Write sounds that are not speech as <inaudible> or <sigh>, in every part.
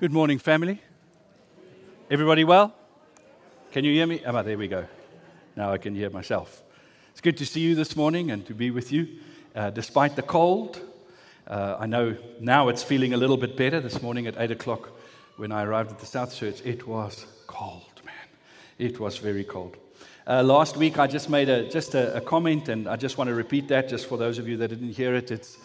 Good morning, family. Everybody well? Can you hear me? Oh, there we go. Now I can hear myself. It's good to see you this morning and to be with you. Uh, despite the cold, uh, I know now it's feeling a little bit better. This morning at 8 o'clock, when I arrived at the South Church, it was cold, man. It was very cold. Uh, last week, I just made a, just a, a comment, and I just want to repeat that just for those of you that didn't hear it. It's,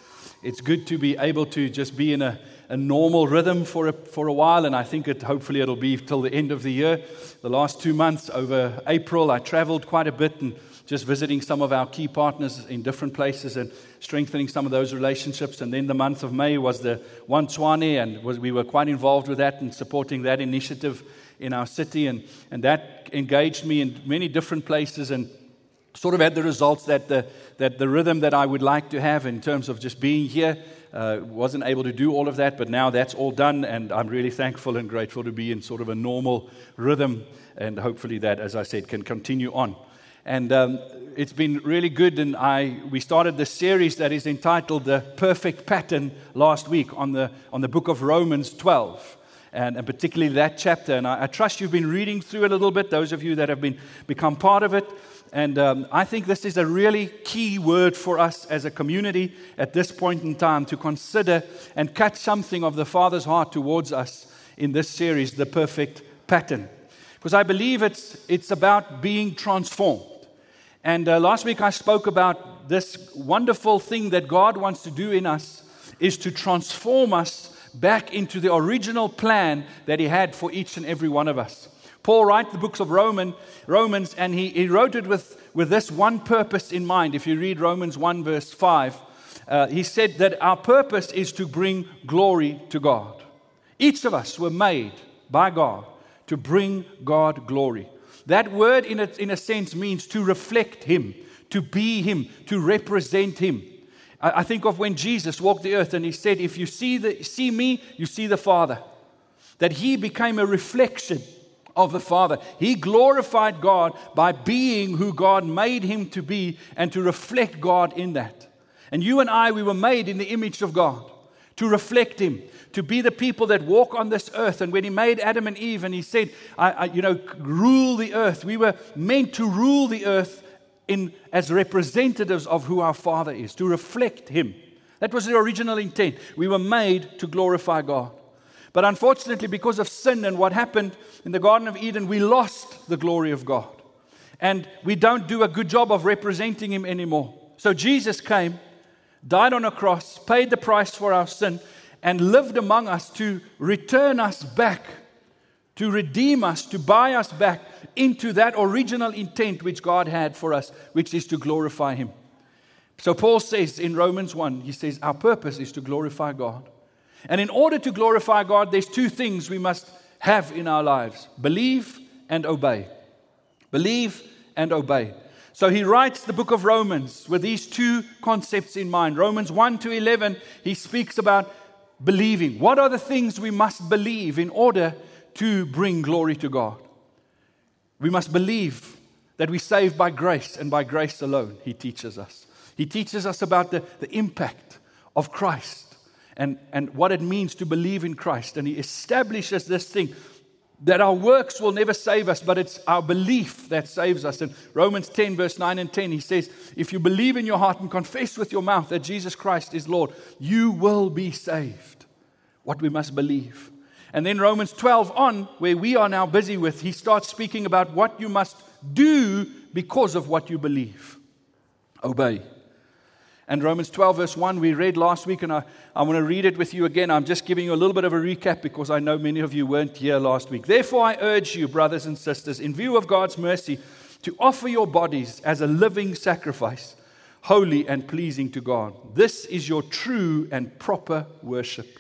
it's good to be able to just be in a, a normal rhythm for a, for a while, and I think it, hopefully it'll be till the end of the year. The last two months, over April, I traveled quite a bit and just visiting some of our key partners in different places and strengthening some of those relationships. And then the month of May was the One Tshwane, and was, we were quite involved with that and supporting that initiative in our city. And, and that engaged me in many different places and sort of had the results that the, that the rhythm that I would like to have in terms of just being here. Uh, wasn't able to do all of that, but now that's all done, and I'm really thankful and grateful to be in sort of a normal rhythm, and hopefully that, as I said, can continue on. And um, it's been really good, and I we started this series that is entitled "The Perfect Pattern" last week on the on the book of Romans 12 and, and particularly that chapter. And I, I, trust you've been reading through a little bit, those of you that have been become part of it. And um, I think this is a really key word for us as a community at this point in time to consider and catch something of the Father's heart towards us in this series, The Perfect Pattern. Because I believe it's, it's about being transformed. And uh, last week I spoke about this wonderful thing that God wants to do in us is to transform us back into the original plan that He had for each and every one of us. Paul writes the books of Roman, Romans, and he, he wrote it with, with this one purpose in mind. If you read Romans 1, verse 5, uh, he said that our purpose is to bring glory to God. Each of us were made by God to bring God glory. That word, in a, in a sense, means to reflect Him, to be Him, to represent Him. I, I think of when Jesus walked the earth and He said, If you see, the, see me, you see the Father. That He became a reflection of the Father. He glorified God by being who God made him to be and to reflect God in that. And you and I, we were made in the image of God to reflect him, to be the people that walk on this earth. And when he made Adam and Eve and he said, I, I, you know, rule the earth, we were meant to rule the earth in, as representatives of who our Father is, to reflect him. That was the original intent. We were made to glorify God. But unfortunately, because of sin and what happened in the Garden of Eden, we lost the glory of God. And we don't do a good job of representing Him anymore. So Jesus came, died on a cross, paid the price for our sin, and lived among us to return us back, to redeem us, to buy us back into that original intent which God had for us, which is to glorify Him. So Paul says in Romans 1, he says, Our purpose is to glorify God. And in order to glorify God, there's two things we must have in our lives believe and obey. Believe and obey. So he writes the book of Romans with these two concepts in mind. Romans 1 to 11, he speaks about believing. What are the things we must believe in order to bring glory to God? We must believe that we're saved by grace and by grace alone, he teaches us. He teaches us about the, the impact of Christ and, and what it means to believe in Christ. And he establishes this thing that our works will never save us, but it's our belief that saves us. In Romans 10, verse 9 and 10, he says, If you believe in your heart and confess with your mouth that Jesus Christ is Lord, you will be saved. What we must believe. And then Romans 12 on, where we are now busy with, he starts speaking about what you must do because of what you believe. Obey. And Romans 12, verse 1, we read last week, and I, I want to read it with you again. I'm just giving you a little bit of a recap because I know many of you weren't here last week. Therefore, I urge you, brothers and sisters, in view of God's mercy, to offer your bodies as a living sacrifice, holy and pleasing to God. This is your true and proper worship.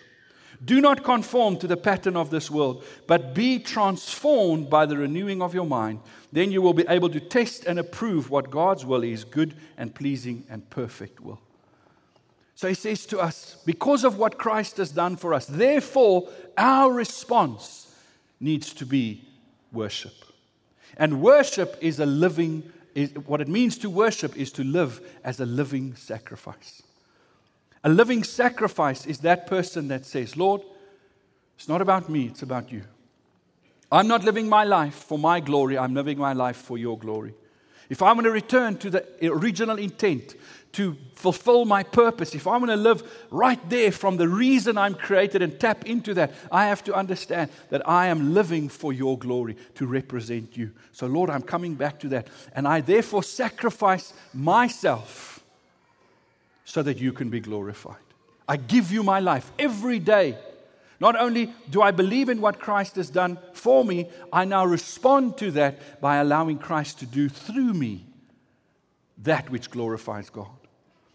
Do not conform to the pattern of this world, but be transformed by the renewing of your mind. Then you will be able to test and approve what God's will is good and pleasing and perfect will. So he says to us, because of what Christ has done for us, therefore our response needs to be worship. And worship is a living, is, what it means to worship is to live as a living sacrifice. A living sacrifice is that person that says, Lord, It's not about me, it's about you. I'm not living my life for my glory, I'm living my life for your glory. If I'm going to return to the original intent, to fulfill my purpose, if I'm going to live right there from the reason I'm created and tap into that, I have to understand that I am living for your glory to represent you. So, Lord, I'm coming back to that. And I therefore sacrifice myself so that you can be glorified. I give you my life every day. Not only do I believe in what Christ has done for me, I now respond to that by allowing Christ to do through me that which glorifies God.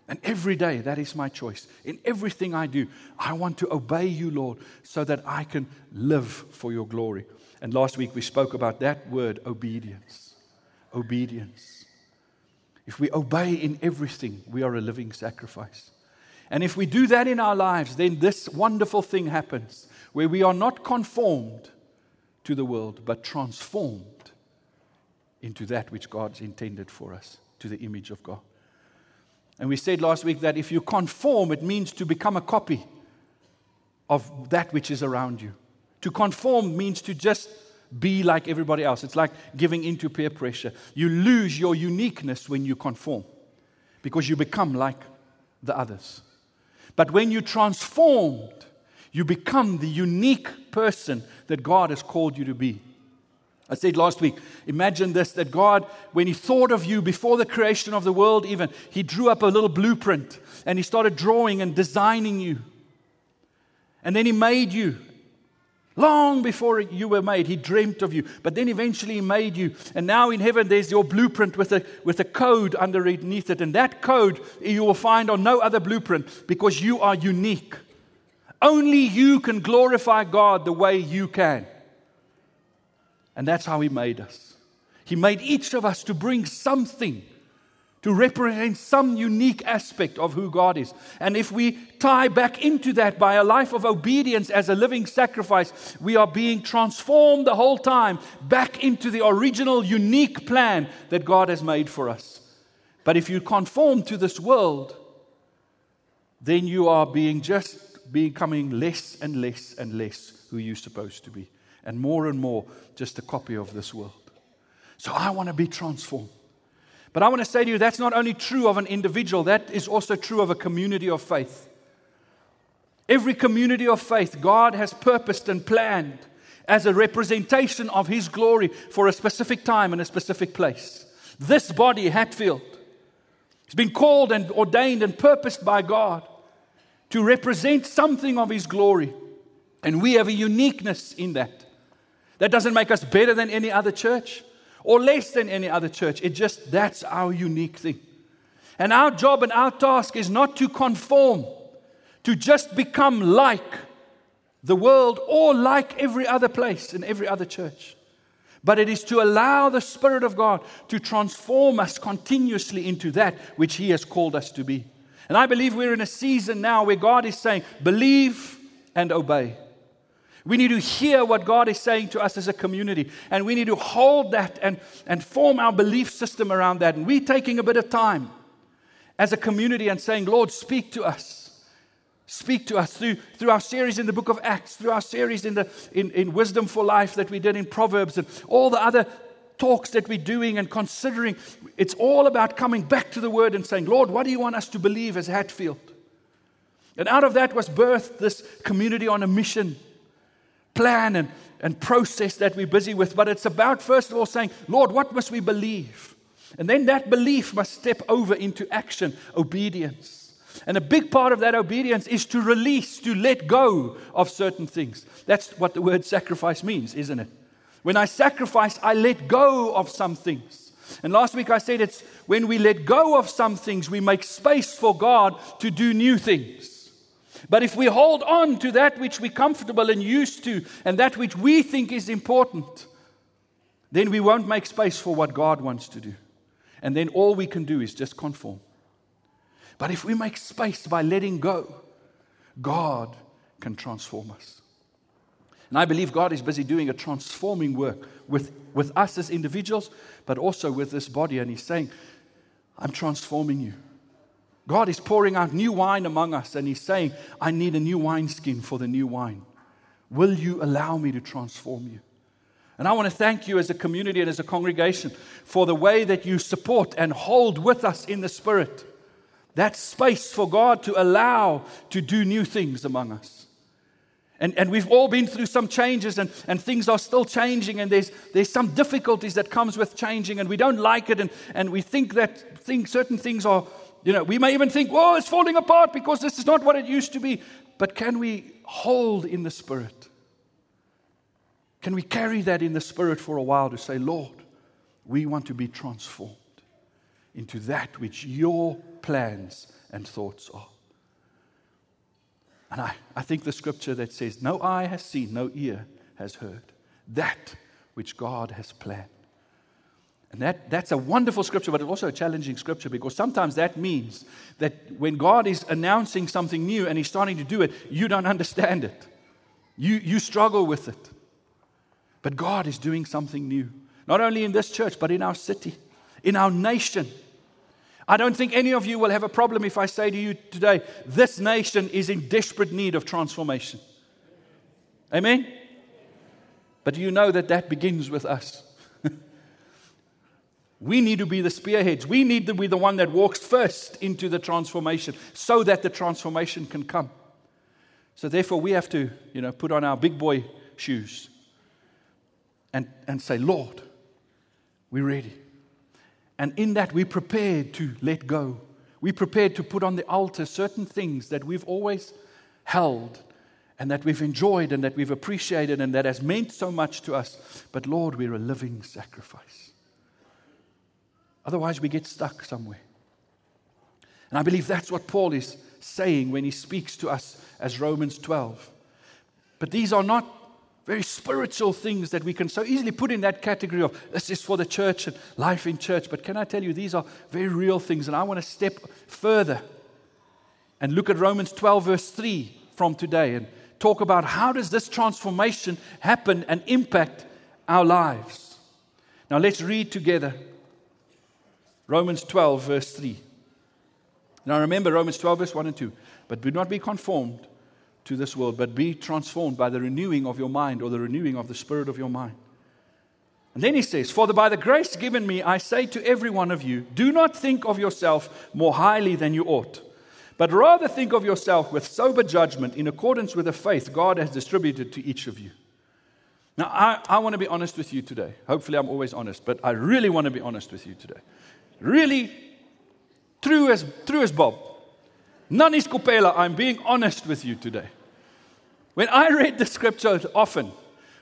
And every day, that is my choice. In everything I do, I want to obey you, Lord, so that I can live for your glory. And last week we spoke about that word, obedience. Obedience. If we obey in everything, we are a living sacrifice. And if we do that in our lives, then this wonderful thing happens where we are not conformed to the world, but transformed into that which God's intended for us, to the image of God. And we said last week that if you conform, it means to become a copy of that which is around you. To conform means to just be like everybody else. It's like giving into peer pressure. You lose your uniqueness when you conform because you become like the others. But when you transformed, you become the unique person that God has called you to be. I said last week, imagine this that God, when He thought of you before the creation of the world, even, He drew up a little blueprint and He started drawing and designing you. And then He made you. Long before you were made, He dreamt of you. But then eventually He made you. And now in heaven, there's your blueprint with a, with a code underneath it. And that code you will find on no other blueprint because you are unique. Only you can glorify God the way you can. And that's how He made us. He made each of us to bring something to represent some unique aspect of who God is. And if we tie back into that by a life of obedience as a living sacrifice, we are being transformed the whole time back into the original unique plan that God has made for us. But if you conform to this world, then you are being just becoming less and less and less who you're supposed to be and more and more just a copy of this world. So I want to be transformed. But I want to say to you, that's not only true of an individual, that is also true of a community of faith. Every community of faith, God has purposed and planned as a representation of His glory for a specific time and a specific place. This body, Hatfield, has been called and ordained and purposed by God to represent something of His glory. And we have a uniqueness in that. That doesn't make us better than any other church or less than any other church. It just, that's our unique thing. And our job and our task is not to conform, to just become like the world or like every other place in every other church. But it is to allow the Spirit of God to transform us continuously into that which He has called us to be. And I believe we're in a season now where God is saying, believe and obey. We need to hear what God is saying to us as a community, and we need to hold that and, and form our belief system around that. And we're taking a bit of time as a community and saying, Lord, speak to us. Speak to us through, through our series in the book of Acts, through our series in, the, in, in Wisdom for Life that we did in Proverbs, and all the other talks that we're doing and considering. It's all about coming back to the Word and saying, Lord, what do you want us to believe as Hatfield? And out of that was birthed this community on a mission plan and, and process that we're busy with, but it's about, first of all, saying, Lord, what must we believe? And then that belief must step over into action, obedience. And a big part of that obedience is to release, to let go of certain things. That's what the word sacrifice means, isn't it? When I sacrifice, I let go of some things. And last week I said it's when we let go of some things, we make space for God to do new things. But if we hold on to that which we're comfortable and used to, and that which we think is important, then we won't make space for what God wants to do. And then all we can do is just conform. But if we make space by letting go, God can transform us. And I believe God is busy doing a transforming work with, with us as individuals, but also with this body. And He's saying, I'm transforming you. God is pouring out new wine among us, and He's saying, I need a new wineskin for the new wine. Will you allow me to transform you? And I want to thank you as a community and as a congregation for the way that you support and hold with us in the Spirit. That space for God to allow to do new things among us. And, and we've all been through some changes and, and things are still changing and there's, there's some difficulties that comes with changing and we don't like it and, and we think that thing, certain things are, you know, we may even think, oh, it's falling apart because this is not what it used to be. But can we hold in the Spirit? Can we carry that in the Spirit for a while to say, Lord, we want to be transformed into that which your plans and thoughts are? And I, I think the scripture that says, No eye has seen, no ear has heard, that which God has planned. And that, that's a wonderful scripture, but it's also a challenging scripture because sometimes that means that when God is announcing something new and He's starting to do it, you don't understand it. You, you struggle with it. But God is doing something new, not only in this church, but in our city, in our nation. I don't think any of you will have a problem if I say to you today, this nation is in desperate need of transformation. Amen? But do you know that that begins with us? We need to be the spearheads. We need to be the one that walks first into the transformation so that the transformation can come. So therefore, we have to, you know, put on our big boy shoes and, and say, Lord, we're ready. And in that, we're prepared to let go. We're prepared to put on the altar certain things that we've always held and that we've enjoyed and that we've appreciated and that has meant so much to us. But Lord, we're a living sacrifice. Otherwise, we get stuck somewhere. And I believe that's what Paul is saying when he speaks to us as Romans 12. But these are not very spiritual things that we can so easily put in that category of this is for the church and life in church. But can I tell you, these are very real things. And I want to step further and look at Romans 12, verse 3 from today and talk about how does this transformation happen and impact our lives. Now let's read together Romans 12, verse 3. Now remember Romans 12, verse 1 and 2. But do not be conformed to this world, but be transformed by the renewing of your mind or the renewing of the spirit of your mind. And then he says, For the, by the grace given me, I say to every one of you, do not think of yourself more highly than you ought, but rather think of yourself with sober judgment in accordance with the faith God has distributed to each of you. Now, I, I want to be honest with you today. Hopefully, I'm always honest, but I really want to be honest with you today. Really, true as, true as Bob. Nani Scopela, I'm being honest with you today. When I read the scripture often,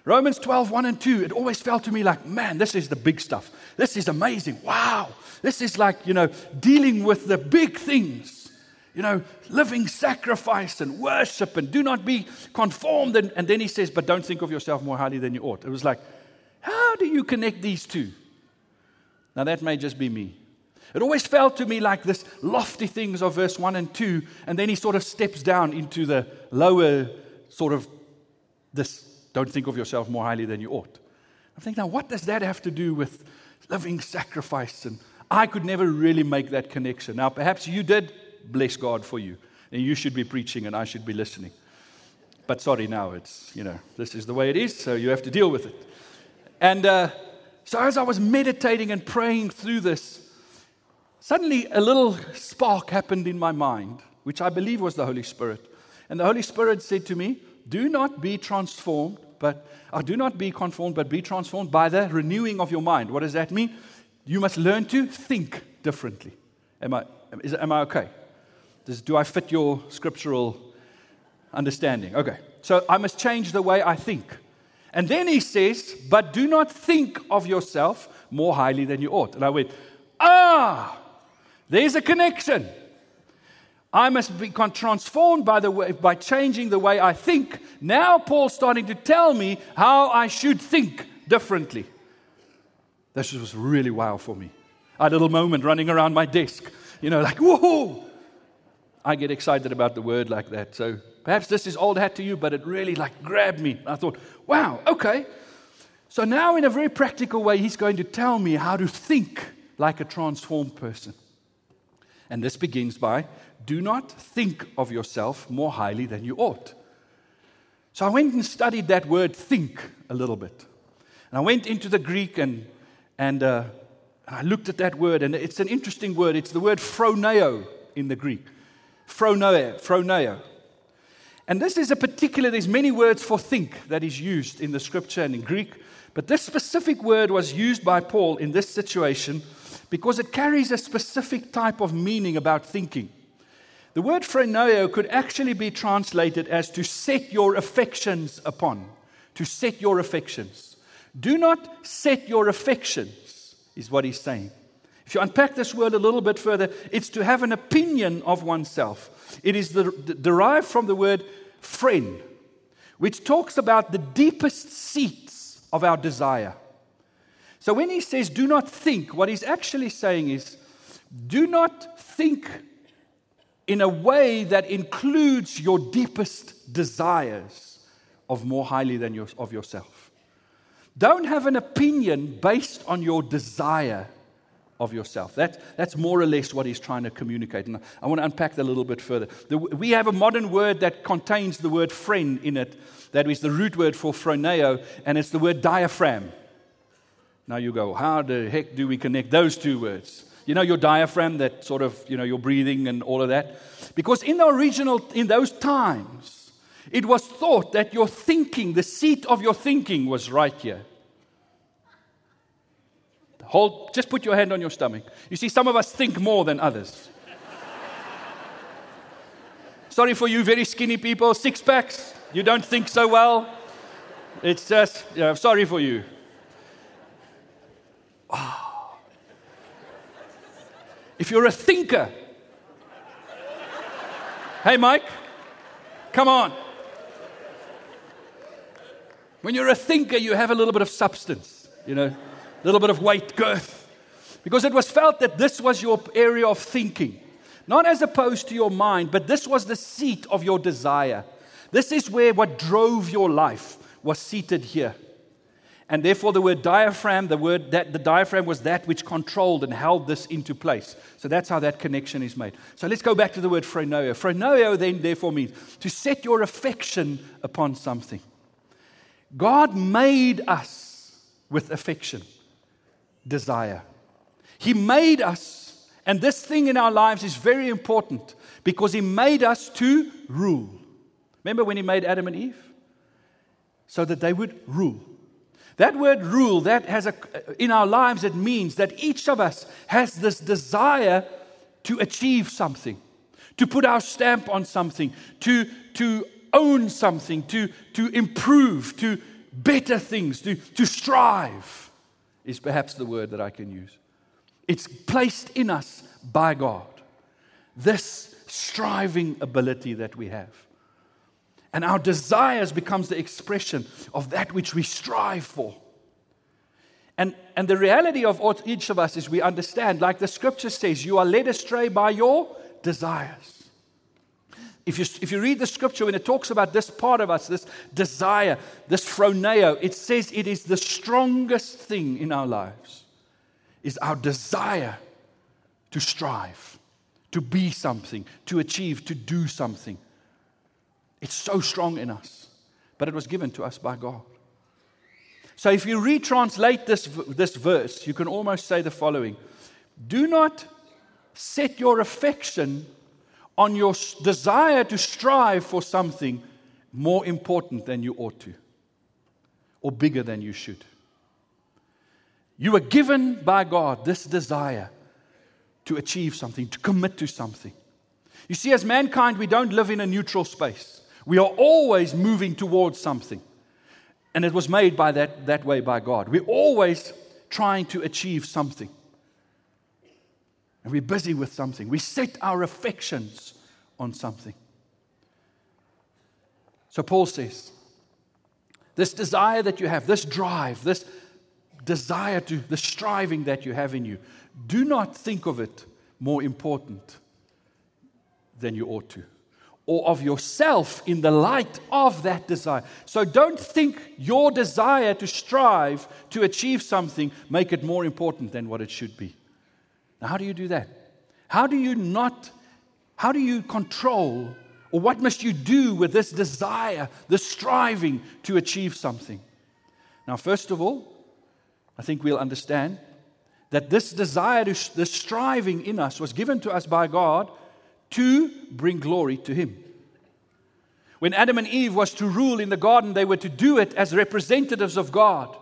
Romans 12, 1 and 2, it always felt to me like, man, this is the big stuff. This is amazing. Wow. This is like, you know, dealing with the big things. You know, living sacrifice and worship and do not be conformed. And, and then he says, but don't think of yourself more highly than you ought. It was like, how do you connect these two? Now, that may just be me. It always felt to me like this lofty things of verse 1 and 2, and then he sort of steps down into the lower sort of this don't think of yourself more highly than you ought. I'm thinking, now what does that have to do with living sacrifice? And I could never really make that connection. Now, perhaps you did, bless God for you, and you should be preaching and I should be listening. But sorry, now it's, you know, this is the way it is, so you have to deal with it. And uh, so as I was meditating and praying through this, Suddenly, a little spark happened in my mind, which I believe was the Holy Spirit. And the Holy Spirit said to me, Do not be transformed, but uh, do not be conformed, but be transformed by the renewing of your mind. What does that mean? You must learn to think differently. Am I, is, am I okay? Does, do I fit your scriptural understanding? Okay. So I must change the way I think. And then he says, But do not think of yourself more highly than you ought. And I went, Ah, there's a connection. I must be transformed by, the way, by changing the way I think. Now, Paul's starting to tell me how I should think differently. This was really wow for me. A little moment running around my desk, you know, like, whoa! I get excited about the word like that. So perhaps this is old hat to you, but it really like grabbed me. I thought, wow, okay. So now, in a very practical way, he's going to tell me how to think like a transformed person. And this begins by do not think of yourself more highly than you ought. So I went and studied that word think a little bit. And I went into the Greek and, and, uh, and I looked at that word, and it's an interesting word. It's the word phroneo in the Greek. Phroneo, phroneo. And this is a particular, there's many words for think that is used in the scripture and in Greek, but this specific word was used by Paul in this situation because it carries a specific type of meaning about thinking. The word phroneo could actually be translated as to set your affections upon, to set your affections. Do not set your affections, is what he's saying. If you unpack this word a little bit further, it's to have an opinion of oneself. It is the, derived from the word phren, which talks about the deepest seats of our desire. So when he says, do not think, what he's actually saying is, do not think in a way that includes your deepest desires of more highly than your, of yourself. Don't have an opinion based on your desire of yourself. That, that's more or less what he's trying to communicate. And I want to unpack that a little bit further. The, we have a modern word that contains the word phren in it, that is the root word for phroneo, and it's the word diaphragm. Now you go, how the heck do we connect those two words? You know, your diaphragm, that sort of, you know, your breathing and all of that. Because in the original, in those times, it was thought that your thinking, the seat of your thinking was right here. Hold, just put your hand on your stomach. You see, some of us think more than others. <laughs> Sorry for you, very skinny people, six packs. You don't think so well. It's just, you know, sorry for you. Oh. If you're a thinker, hey, Mike, come on. When you're a thinker, you have a little bit of substance, you know a little bit of weight, girth. Because it was felt that this was your area of thinking, not as opposed to your mind, but this was the seat of your desire. This is where what drove your life was seated here. And therefore, the word diaphragm, the word that the diaphragm was that which controlled and held this into place. So that's how that connection is made. So let's go back to the word phroneo. Phroneo then, therefore, means to set your affection upon something. God made us with affection desire. He made us, and this thing in our lives is very important because He made us to rule. Remember when He made Adam and Eve? So that they would rule. That word rule, that has a, in our lives, it means that each of us has this desire to achieve something, to put our stamp on something, to, to own something, to, to improve, to better things, to, to strive is perhaps the word that I can use. It's placed in us by God, this striving ability that we have. And our desires becomes the expression of that which we strive for. And, and the reality of each of us is we understand, like the scripture says, you are led astray by your desires. If you, if you read the scripture, when it talks about this part of us, this desire, this phroneo, it says it is the strongest thing in our lives, is our desire to strive, to be something, to achieve, to do something. It's so strong in us, but it was given to us by God. So if you retranslate this, this verse, you can almost say the following Do not set your affection on your desire to strive for something more important than you ought to, or bigger than you should. You were given by God this desire to achieve something, to commit to something. You see, as mankind, we don't live in a neutral space. We are always moving towards something. And it was made by that, that way by God. We're always trying to achieve something and we're busy with something. We set our affections on something. So Paul says, this desire that you have, this drive, this desire to, the striving that you have in you, do not think of it more important than you ought to, or of yourself in the light of that desire. So don't think your desire to strive to achieve something make it more important than what it should be. Now, how do you do that? How do you not, how do you control Or what must you do with this desire, this striving to achieve something? Now, first of all, I think we'll understand that this desire, this striving in us was given to us by God to bring glory to Him. When Adam and Eve was to rule in the garden, they were to do it as representatives of God.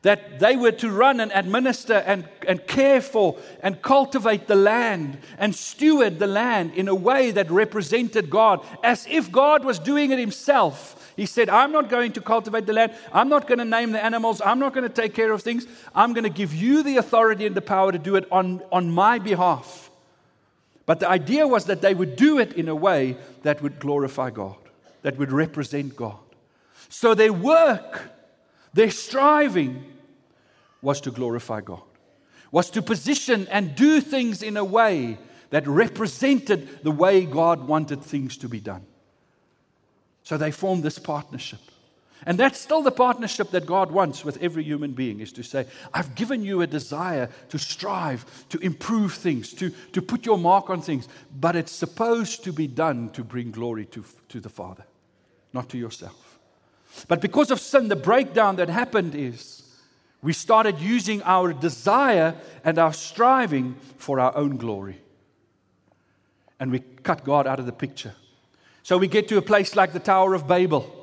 That they were to run and administer and, and care for and cultivate the land and steward the land in a way that represented God, as if God was doing it Himself. He said, I'm not going to cultivate the land. I'm not going to name the animals. I'm not going to take care of things. I'm going to give you the authority and the power to do it on, on my behalf. But the idea was that they would do it in a way that would glorify God that would represent God. So their work, their striving was to glorify God, was to position and do things in a way that represented the way God wanted things to be done. So they formed this partnership. And that's still the partnership that God wants with every human being is to say, I've given you a desire to strive, to improve things, to, to put your mark on things, but it's supposed to be done to bring glory to, to the Father not to yourself. But because of sin, the breakdown that happened is we started using our desire and our striving for our own glory. And we cut God out of the picture. So we get to a place like the Tower of Babel.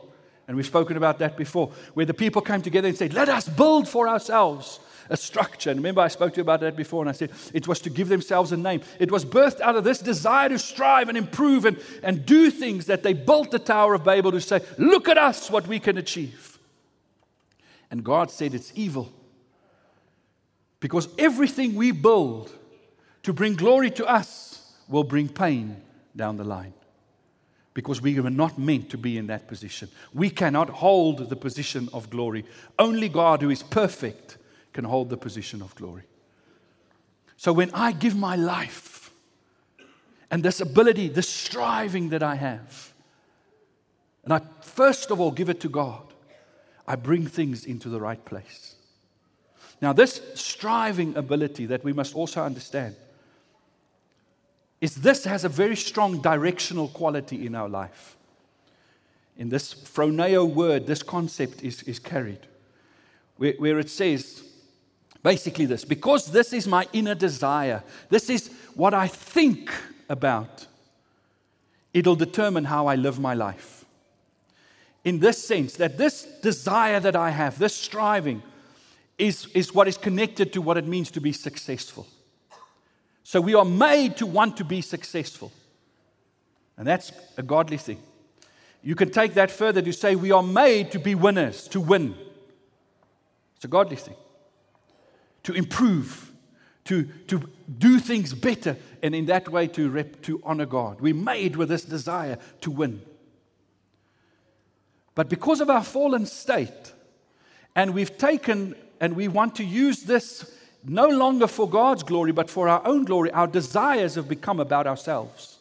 And we've spoken about that before, where the people came together and said, Let us build for ourselves a structure. And remember, I spoke to you about that before, and I said it was to give themselves a name. It was birthed out of this desire to strive and improve and, and do things that they built the Tower of Babel to say, Look at us, what we can achieve. And God said it's evil. Because everything we build to bring glory to us will bring pain down the line. Because we were not meant to be in that position. We cannot hold the position of glory. Only God, who is perfect, can hold the position of glory. So when I give my life and this ability, this striving that I have, and I first of all give it to God, I bring things into the right place. Now, this striving ability that we must also understand is this has a very strong directional quality in our life. In this phroneo word, this concept is, is carried, where, where it says, Basically, this because this is my inner desire, this is what I think about, it'll determine how I live my life. In this sense, that this desire that I have, this striving, is, is what is connected to what it means to be successful. So we are made to want to be successful. And that's a godly thing. You can take that further to say we are made to be winners, to win. It's a godly thing to improve, to, to do things better, and in that way to, rep, to honor God. We're made with this desire to win. But because of our fallen state, and we've taken and we want to use this no longer for God's glory, but for our own glory, our desires have become about ourselves.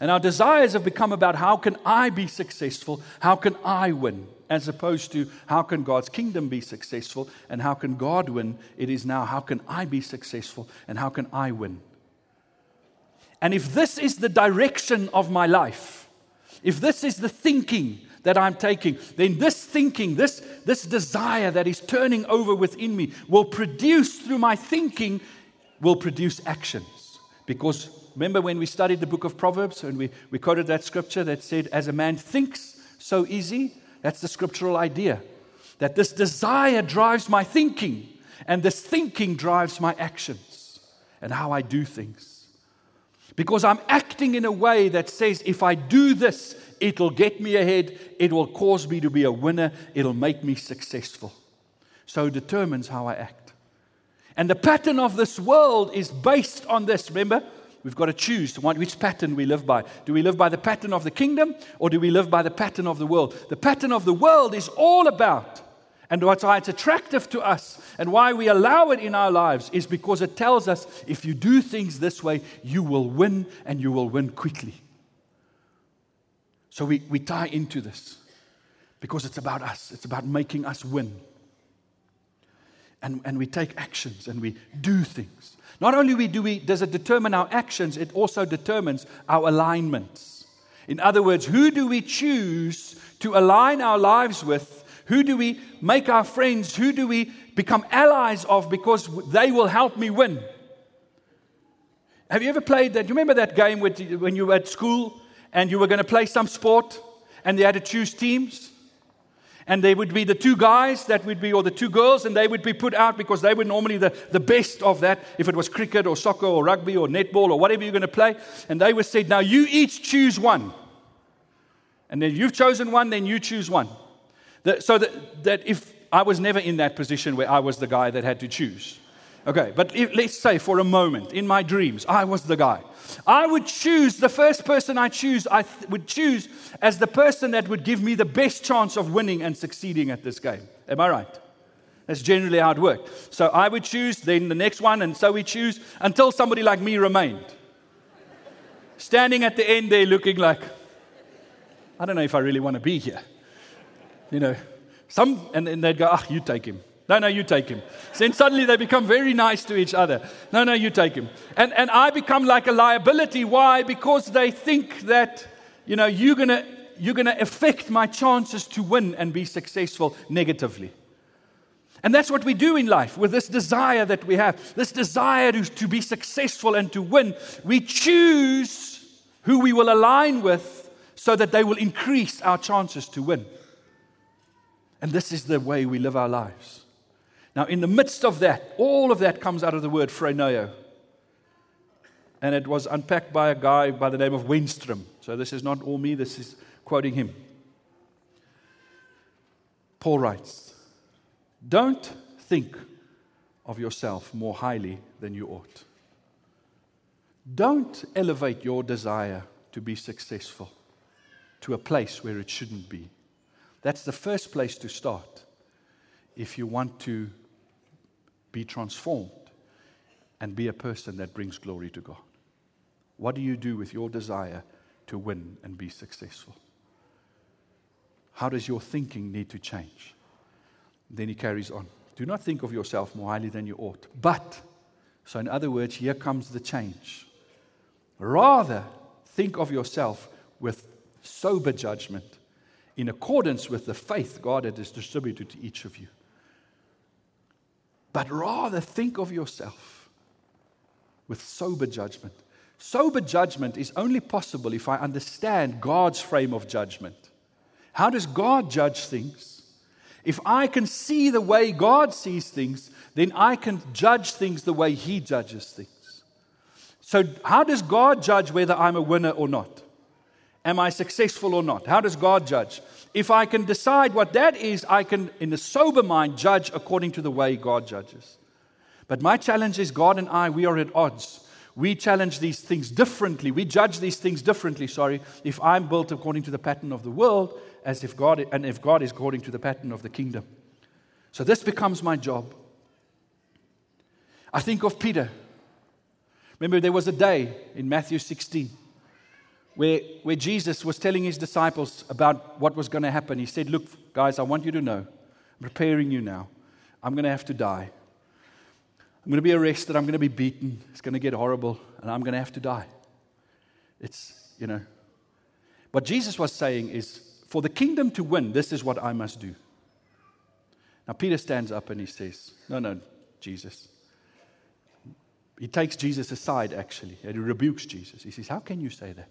And our desires have become about how can I be successful? How can I win? As opposed to how can God's kingdom be successful and how can God win? It is now how can I be successful and how can I win? And if this is the direction of my life, if this is the thinking that I'm taking, then this thinking, this, this desire that is turning over within me will produce through my thinking, will produce actions. Because remember when we studied the book of Proverbs and we, we quoted that scripture that said, As a man thinks, so easy. That's the scriptural idea. That this desire drives my thinking, and this thinking drives my actions and how I do things. Because I'm acting in a way that says, if I do this, it'll get me ahead, it will cause me to be a winner, it'll make me successful. So it determines how I act. And the pattern of this world is based on this. Remember, We've got to choose which pattern we live by. Do we live by the pattern of the kingdom or do we live by the pattern of the world? The pattern of the world is all about, and why it's attractive to us and why we allow it in our lives is because it tells us if you do things this way, you will win and you will win quickly. So we, we tie into this because it's about us, it's about making us win. And, and we take actions and we do things. Not only we do we, does it determine our actions, it also determines our alignments. In other words, who do we choose to align our lives with? Who do we make our friends? Who do we become allies of because they will help me win? Have you ever played that? You remember that game when you were at school and you were going to play some sport and they had to choose teams? And they would be the two guys that would be, or the two girls, and they would be put out because they were normally the, the best of that, if it was cricket or soccer or rugby or netball or whatever you're going to play. And they were said, Now you each choose one. And then you've chosen one, then you choose one. That, so that, that if I was never in that position where I was the guy that had to choose. Okay, but if, let's say for a moment, in my dreams, I was the guy. I would choose the first person I choose, I th- would choose as the person that would give me the best chance of winning and succeeding at this game. Am I right? That's generally how it worked. So I would choose, then the next one, and so we choose until somebody like me remained. Standing at the end there looking like, I don't know if I really want to be here. You know, some, and then they'd go, ah, you take him. No, no, you take him. Then suddenly they become very nice to each other. No, no, you take him. And, and I become like a liability. Why? Because they think that, you know, you're going to you're going to affect my chances to win and be successful negatively. And that's what we do in life with this desire that we have, this desire to, to be successful and to win. We choose who we will align with so that they will increase our chances to win. And this is the way we live our lives. Now, in the midst of that, all of that comes out of the word phroneo. And it was unpacked by a guy by the name of Wenstrom. So this is not all me, this is quoting him. Paul writes Don't think of yourself more highly than you ought. Don't elevate your desire to be successful to a place where it shouldn't be. That's the first place to start if you want to be transformed and be a person that brings glory to God? What do you do with your desire to win and be successful? How does your thinking need to change? Then he carries on. Do not think of yourself more highly than you ought. But, so in other words, here comes the change. Rather, think of yourself with sober judgment in accordance with the faith God has distributed to each of you but rather think of yourself with sober judgment. Sober judgment is only possible if I understand God's frame of judgment. How does God judge things? If I can see the way God sees things, then I can judge things the way He judges things. So, how does God judge whether I'm a winner or not? Am I successful or not? How does God judge? If I can decide what that is, I can, in a sober mind, judge according to the way God judges. But my challenge is God and I, we are at odds. We challenge these things differently. We judge these things differently, sorry, if I'm built according to the pattern of the world, as if God, and if God is according to the pattern of the kingdom. So this becomes my job. I think of Peter. Remember, there was a day in Matthew 16 where, where Jesus was telling his disciples about what was going to happen. He said, Look, guys, I want you to know, I'm preparing you now. I'm going to have to die. I'm going to be arrested. I'm going to be beaten. It's going to get horrible, and I'm going to have to die. It's, you know. What Jesus was saying is, for the kingdom to win, this is what I must do. Now, Peter stands up and he says, No, no, Jesus. He takes Jesus aside, actually, and he rebukes Jesus. He says, How can you say that?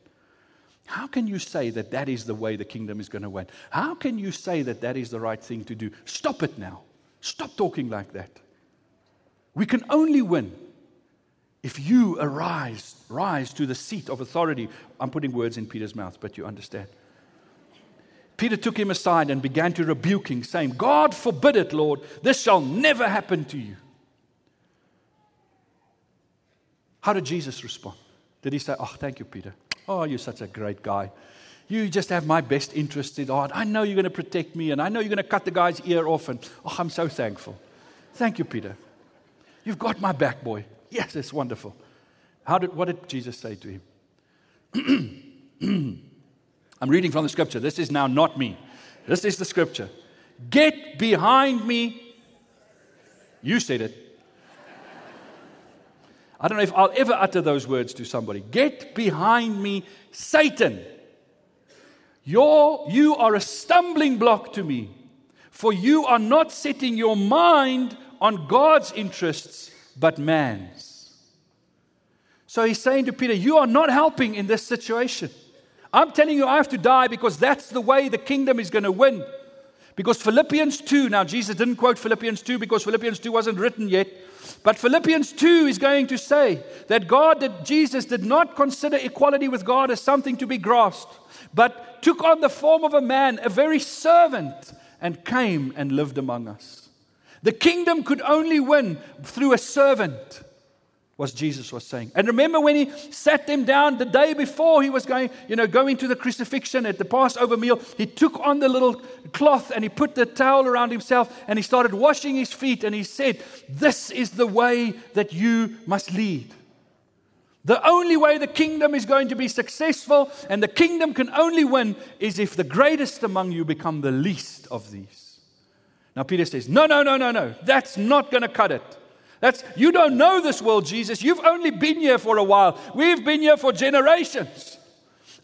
How can you say that that is the way the kingdom is going to win? How can you say that that is the right thing to do? Stop it now. Stop talking like that. We can only win if you arise, rise to the seat of authority. I'm putting words in Peter's mouth, but you understand. Peter took him aside and began to rebuke him, saying, God forbid it, Lord, this shall never happen to you. How did Jesus respond? Did he say, Oh, thank you, Peter? Oh, you're such a great guy. You just have my best interest at heart. I know you're going to protect me, and I know you're going to cut the guy's ear off. And oh, I'm so thankful. Thank you, Peter. You've got my back, boy. Yes, it's wonderful. How did, what did Jesus say to him? <clears throat> I'm reading from the scripture. This is now not me. This is the scripture. Get behind me. You said it. I don't know if I'll ever utter those words to somebody. Get behind me, Satan. You're, you are a stumbling block to me, for you are not setting your mind on God's interests, but man's. So he's saying to Peter, You are not helping in this situation. I'm telling you, I have to die because that's the way the kingdom is going to win. Because Philippians 2, now Jesus didn't quote Philippians 2 because Philippians 2 wasn't written yet. But Philippians 2 is going to say that God, that Jesus did not consider equality with God as something to be grasped, but took on the form of a man, a very servant, and came and lived among us. The kingdom could only win through a servant was Jesus was saying. And remember when he sat them down the day before he was going, you know, going to the crucifixion at the Passover meal, he took on the little cloth and he put the towel around himself and he started washing his feet and he said, "This is the way that you must lead." The only way the kingdom is going to be successful and the kingdom can only win is if the greatest among you become the least of these. Now Peter says, "No, no, no, no, no. That's not going to cut it." That's, you don't know this world, Jesus. You've only been here for a while. We've been here for generations.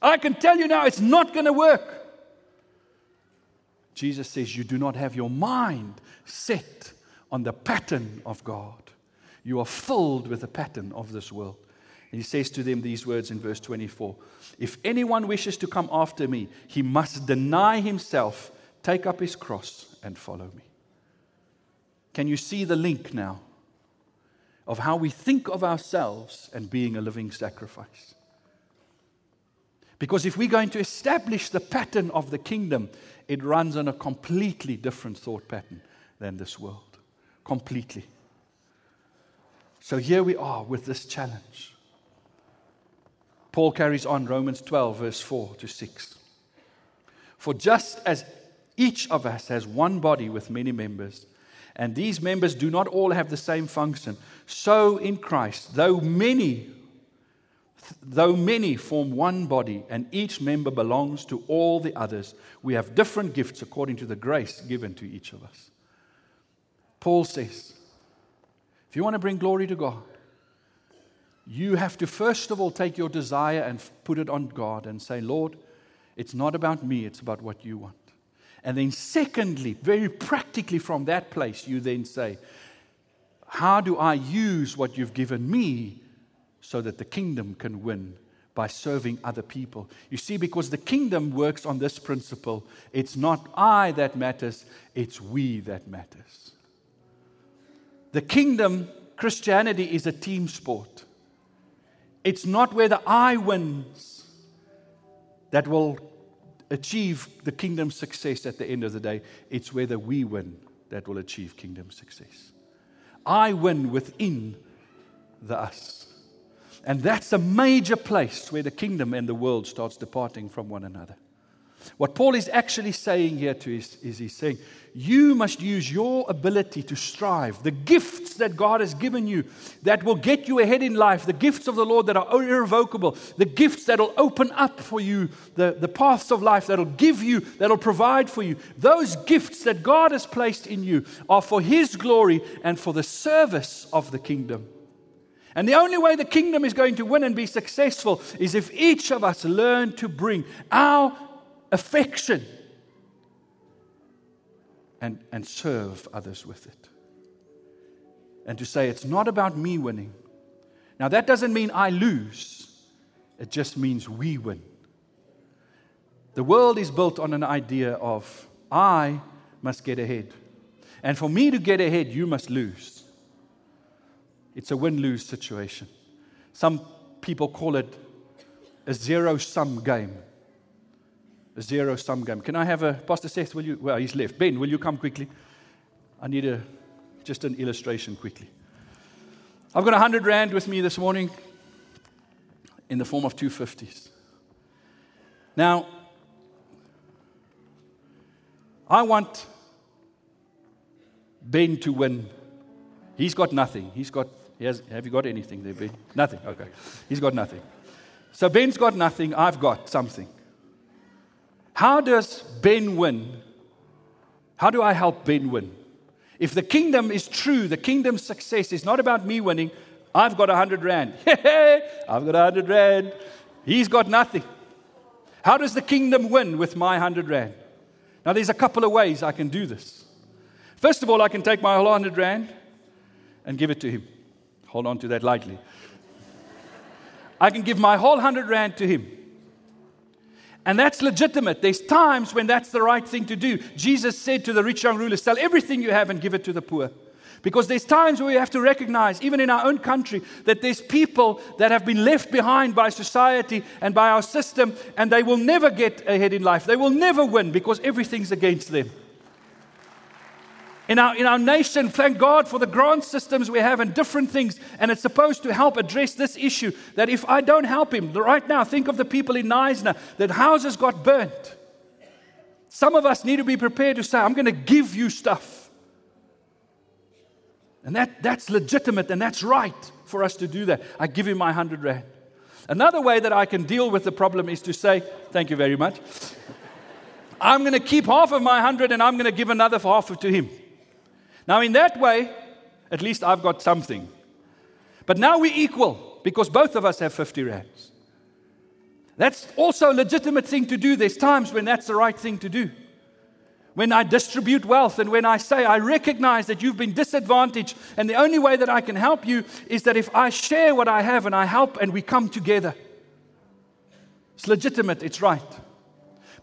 I can tell you now, it's not going to work. Jesus says, You do not have your mind set on the pattern of God. You are filled with the pattern of this world. And he says to them these words in verse 24 If anyone wishes to come after me, he must deny himself, take up his cross, and follow me. Can you see the link now? Of how we think of ourselves and being a living sacrifice. Because if we're going to establish the pattern of the kingdom, it runs on a completely different thought pattern than this world. Completely. So here we are with this challenge. Paul carries on Romans 12, verse 4 to 6. For just as each of us has one body with many members, and these members do not all have the same function. So in Christ, though many though many form one body and each member belongs to all the others, we have different gifts according to the grace given to each of us. Paul says, if you want to bring glory to God, you have to first of all take your desire and put it on God and say, Lord, it's not about me, it's about what you want. And then, secondly, very practically from that place, you then say, How do I use what you've given me so that the kingdom can win by serving other people? You see, because the kingdom works on this principle it's not I that matters, it's we that matters. The kingdom, Christianity, is a team sport. It's not where the I wins that will achieve the kingdom success at the end of the day. It's whether we win that will achieve kingdom success. I win within the us. And that's a major place where the kingdom and the world starts departing from one another. What Paul is actually saying here to is, is he's saying, you must use your ability to strive, the gifts that God has given you that will get you ahead in life, the gifts of the Lord that are irrevocable, the gifts that will open up for you the, the paths of life, that will give you, that will provide for you. Those gifts that God has placed in you are for His glory and for the service of the kingdom. And the only way the kingdom is going to win and be successful is if each of us learn to bring our affection and, and serve others with it. And to say, it's not about me winning. Now, that doesn't mean I lose, it just means we win. The world is built on an idea of I must get ahead. And for me to get ahead, you must lose. It's a win lose situation. Some people call it a zero sum game a zero sum game. Can I have a, Pastor Seth, will you, well, he's left. Ben, will you come quickly? I need a, just an illustration quickly. I've got 100 Rand with me this morning in the form of 250s. Now, I want Ben to win. He's got nothing. He's got, he has, have you got anything there, Ben? Nothing. Okay. He's got nothing. So Ben's got nothing. I've got something. How does Ben win? How do I help Ben win? If the kingdom is true, the kingdom's success is not about me winning. I've got a hundred rand. <laughs> I've got a hundred rand. He's got nothing. How does the kingdom win with my 100 Rand? Now, there's a couple of ways I can do this. First of all, I can take my whole 100 Rand and give it to him. Hold on to that lightly. I can give my whole 100 Rand to him. And that's legitimate. There's times when that's the right thing to do. Jesus said to the rich young ruler, Sell everything you have and give it to the poor. Because there's times where we have to recognize, even in our own country, that there's people that have been left behind by society and by our system, and they will never get ahead in life. They will never win because everything's against them. In our, in our nation, thank God for the grant systems we have and different things. And it's supposed to help address this issue that if I don't help him, right now, think of the people in Knysna that houses got burnt. Some of us need to be prepared to say, I'm going to give you stuff. And that, that's legitimate and that's right for us to do that. I give him my 100 Rand. Another way that I can deal with the problem is to say, Thank you very much. I'm going to keep half of my 100 and I'm going to give another half to him. Now, in that way, at least I've got something. But now we're equal because both of us have 50 rands. That's also a legitimate thing to do. There's times when that's the right thing to do. When I distribute wealth and when I say, I recognize that you've been disadvantaged, and the only way that I can help you is that if I share what I have and I help and we come together. It's legitimate, it's right.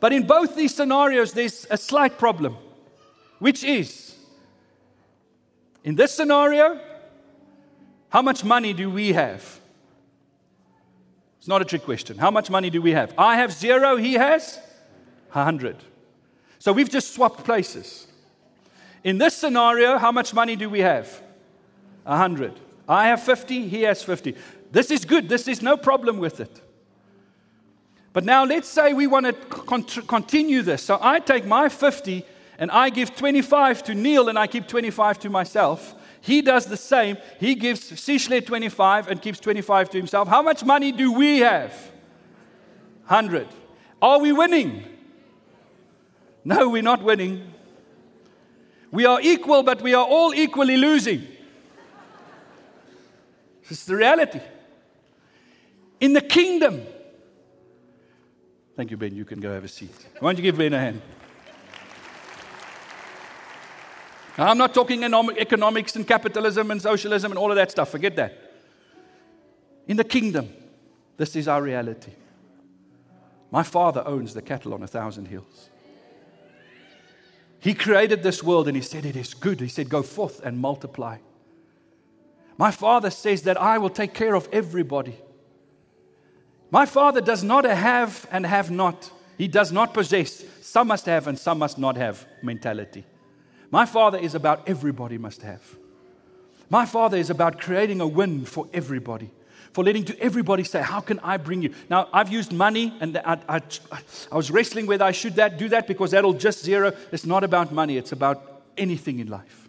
But in both these scenarios, there's a slight problem, which is in this scenario, how much money do we have? It's not a trick question. How much money do we have? I have zero, he has a hundred. So we've just swapped places. In this scenario, how much money do we have? A hundred. I have 50, he has 50. This is good. This is no problem with it. But now let's say we want to continue this. So I take my 50 and I give 25 to Neil and I keep 25 to myself. He does the same. He gives Sishle 25 and keeps 25 to himself. How much money do we have? 100. Are we winning? No, we're not winning. We are equal, but we are all equally losing. This is the reality. In the kingdom, thank you, Ben. You can go have a seat. Why don't you give Ben a hand? I'm not talking economics and capitalism and socialism and all of that stuff. Forget that. In the kingdom, this is our reality. My father owns the cattle on a thousand hills. He created this world and he said, It is good. He said, Go forth and multiply. My father says that I will take care of everybody. My father does not have and have not. He does not possess. Some must have and some must not have mentality. My Father is about everybody must have. My Father is about creating a win for everybody, for letting to everybody say, How can I bring you? Now, I've used money and I, I, I was wrestling whether I should that, do that because that'll just zero. It's not about money, it's about anything in life.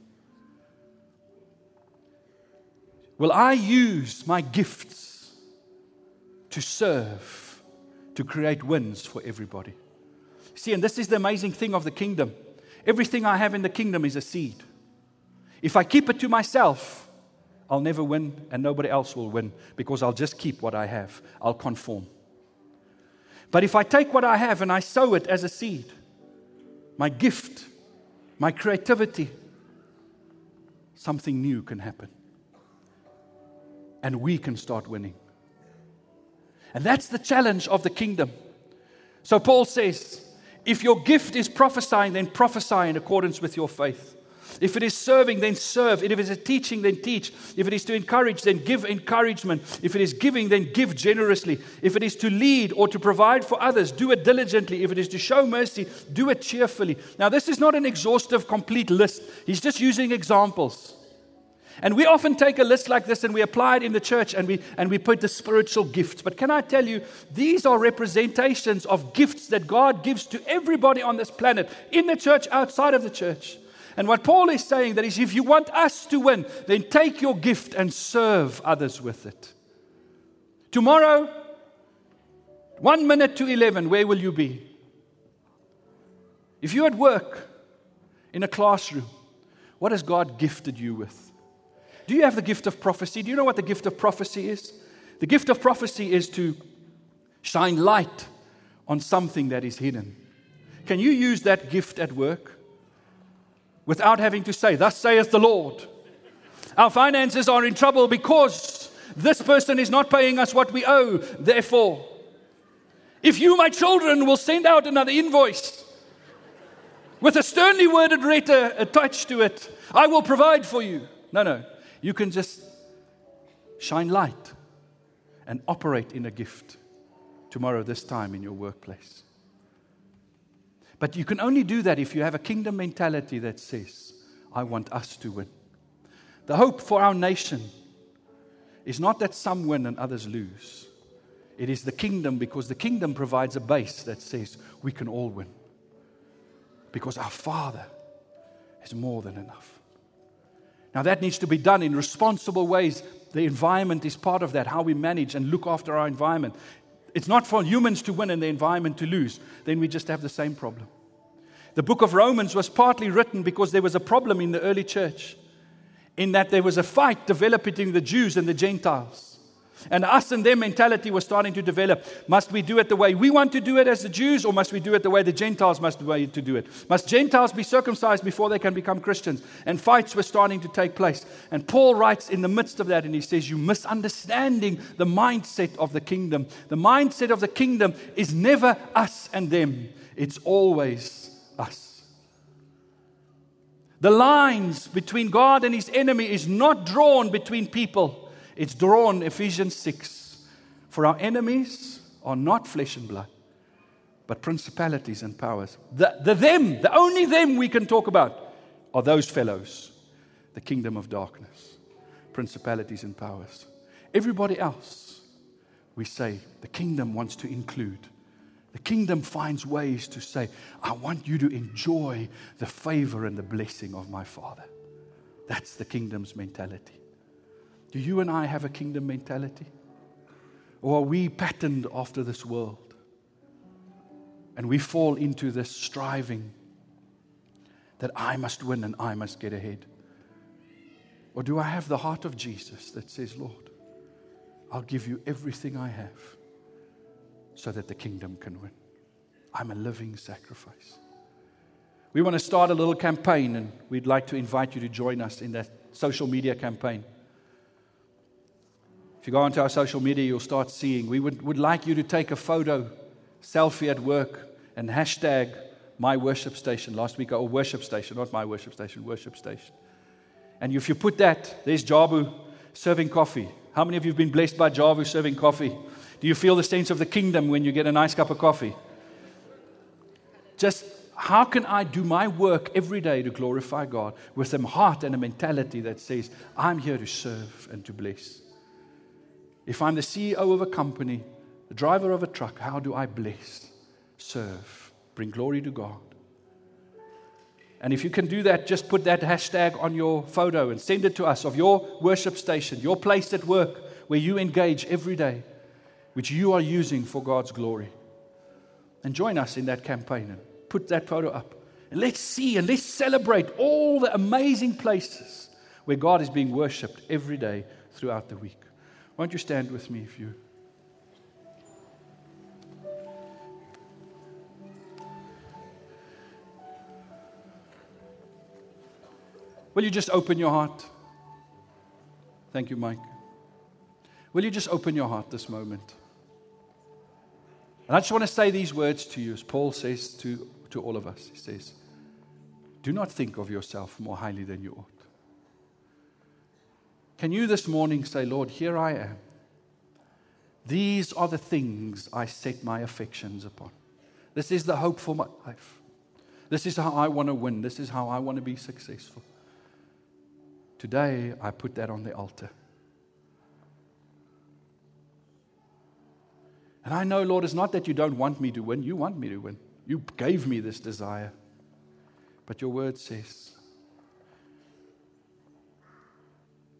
Will I use my gifts to serve, to create wins for everybody? See, and this is the amazing thing of the kingdom. Everything I have in the kingdom is a seed. If I keep it to myself, I'll never win and nobody else will win because I'll just keep what I have. I'll conform. But if I take what I have and I sow it as a seed, my gift, my creativity, something new can happen. And we can start winning. And that's the challenge of the kingdom. So Paul says, if your gift is prophesying, then prophesy in accordance with your faith. If it is serving, then serve. If it is teaching, then teach. If it is to encourage, then give encouragement. If it is giving, then give generously. If it is to lead or to provide for others, do it diligently. If it is to show mercy, do it cheerfully. Now, this is not an exhaustive, complete list. He's just using examples. And we often take a list like this and we apply it in the church and we, and we put the spiritual gifts. But can I tell you, these are representations of gifts that God gives to everybody on this planet, in the church, outside of the church. And what Paul is saying that is if you want us to win, then take your gift and serve others with it. Tomorrow, one minute to 11, where will you be? If you're at work, in a classroom, what has God gifted you with? Do you have the gift of prophecy? Do you know what the gift of prophecy is? The gift of prophecy is to shine light on something that is hidden? Can you use that gift at work without having to say, Thus saith the Lord? Our finances are in trouble because this person is not paying us what we owe. Therefore, if you, my children, will send out another invoice with a sternly worded letter uh, attached to it, I will provide for you. No, no. You can just shine light and operate in a gift tomorrow, this time in your workplace. But you can only do that if you have a kingdom mentality that says, I want us to win. The hope for our nation is not that some win and others lose. It is the kingdom because the kingdom provides a base that says we can all win. Because our Father is more than enough. Now, that needs to be done in responsible ways. The environment is part of that, how we manage and look after our environment. It's not for humans to win and the environment to lose. Then we just have the same problem. The book of Romans was partly written because there was a problem in the early church, in that there was a fight developing between the Jews and the Gentiles. And us and their mentality was starting to develop. Must we do it the way we want to do it as the Jews, or must we do it the way the Gentiles must way to do it? Must Gentiles be circumcised before they can become Christians? And fights were starting to take place. And Paul writes in the midst of that, and he says, You misunderstanding the mindset of the kingdom. The mindset of the kingdom is never us and them, it's always us. The lines between God and his enemy is not drawn between people. It's drawn, Ephesians 6. For our enemies are not flesh and blood, but principalities and powers. The, the them, the only them we can talk about are those fellows, the kingdom of darkness, principalities and powers. Everybody else, we say, the kingdom wants to include. The kingdom finds ways to say, I want you to enjoy the favor and the blessing of my Father. That's the kingdom's mentality. Do you and I have a kingdom mentality? Or are we patterned after this world? And we fall into this striving that I must win and I must get ahead. Or do I have the heart of Jesus that says, Lord, I'll give you everything I have so that the kingdom can win? I'm a living sacrifice. We want to start a little campaign, and we'd like to invite you to join us in that social media campaign. If you go onto our social media, you'll start seeing. We would, would like you to take a photo, selfie at work, and hashtag my worship station. Last week, or oh, worship station, not my worship station, worship station. And if you put that, there's Jabu serving coffee. How many of you have been blessed by Jabu serving coffee? Do you feel the sense of the kingdom when you get a nice cup of coffee? Just how can I do my work every day to glorify God with a heart and a mentality that says, I'm here to serve and to bless? If I'm the CEO of a company, the driver of a truck, how do I bless, serve, bring glory to God? And if you can do that, just put that hashtag on your photo and send it to us of your worship station, your place at work where you engage every day, which you are using for God's glory. And join us in that campaign and put that photo up. And let's see and let's celebrate all the amazing places where God is being worshiped every day throughout the week. Why don't you stand with me if you. Will you just open your heart? Thank you, Mike. Will you just open your heart this moment? And I just want to say these words to you, as Paul says to, to all of us. He says, Do not think of yourself more highly than you ought. Can you this morning say, Lord, here I am. These are the things I set my affections upon. This is the hope for my life. This is how I want to win. This is how I want to be successful. Today, I put that on the altar. And I know, Lord, it's not that you don't want me to win. You want me to win. You gave me this desire. But your word says,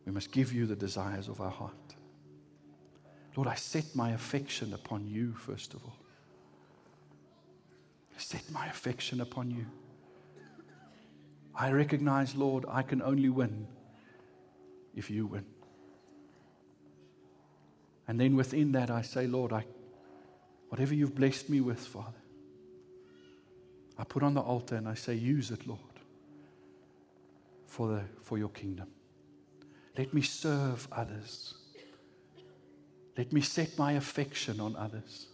We must give you the desires of our heart. Lord, I set my affection upon you, first of all. I set my affection upon you. I recognize, Lord, I can only win if you win. And then within that, I say, Lord, I Whatever you've blessed me with, Father, I put on the altar and I say, use it, Lord, for, the, for your kingdom. Let me serve others. Let me set my affection on others.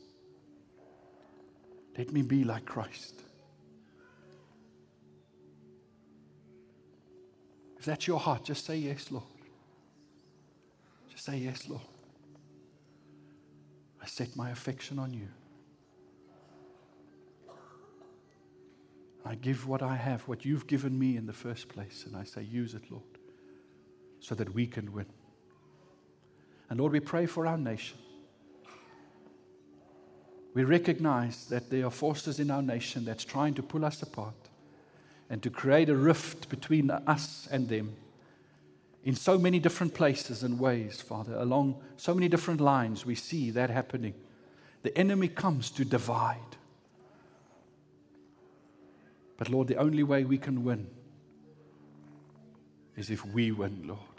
Let me be like Christ. If that's your heart, just say yes, Lord. Just say yes, Lord. I set my affection on you. I give what I have, what you've given me in the first place, and I say, use it, Lord, so that we can win. And Lord, we pray for our nation. We recognize that there are forces in our nation that's trying to pull us apart and to create a rift between us and them in so many different places and ways, Father. Along so many different lines, we see that happening. The enemy comes to divide. But Lord, the only way we can win is if we win, Lord.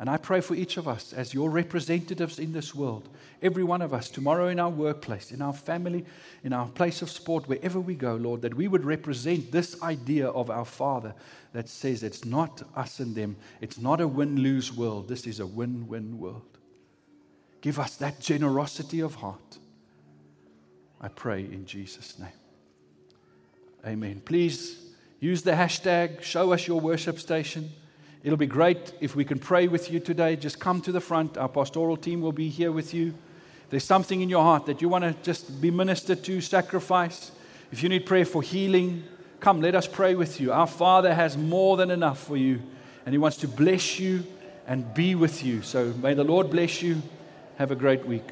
And I pray for each of us as your representatives in this world, every one of us, tomorrow in our workplace, in our family, in our place of sport, wherever we go, Lord, that we would represent this idea of our Father that says it's not us and them, it's not a win lose world, this is a win win world. Give us that generosity of heart. I pray in Jesus' name. Amen. Please use the hashtag, show us your worship station. It'll be great if we can pray with you today. Just come to the front. Our pastoral team will be here with you. There's something in your heart that you want to just be ministered to, sacrifice. If you need prayer for healing, come, let us pray with you. Our Father has more than enough for you, and He wants to bless you and be with you. So may the Lord bless you. Have a great week.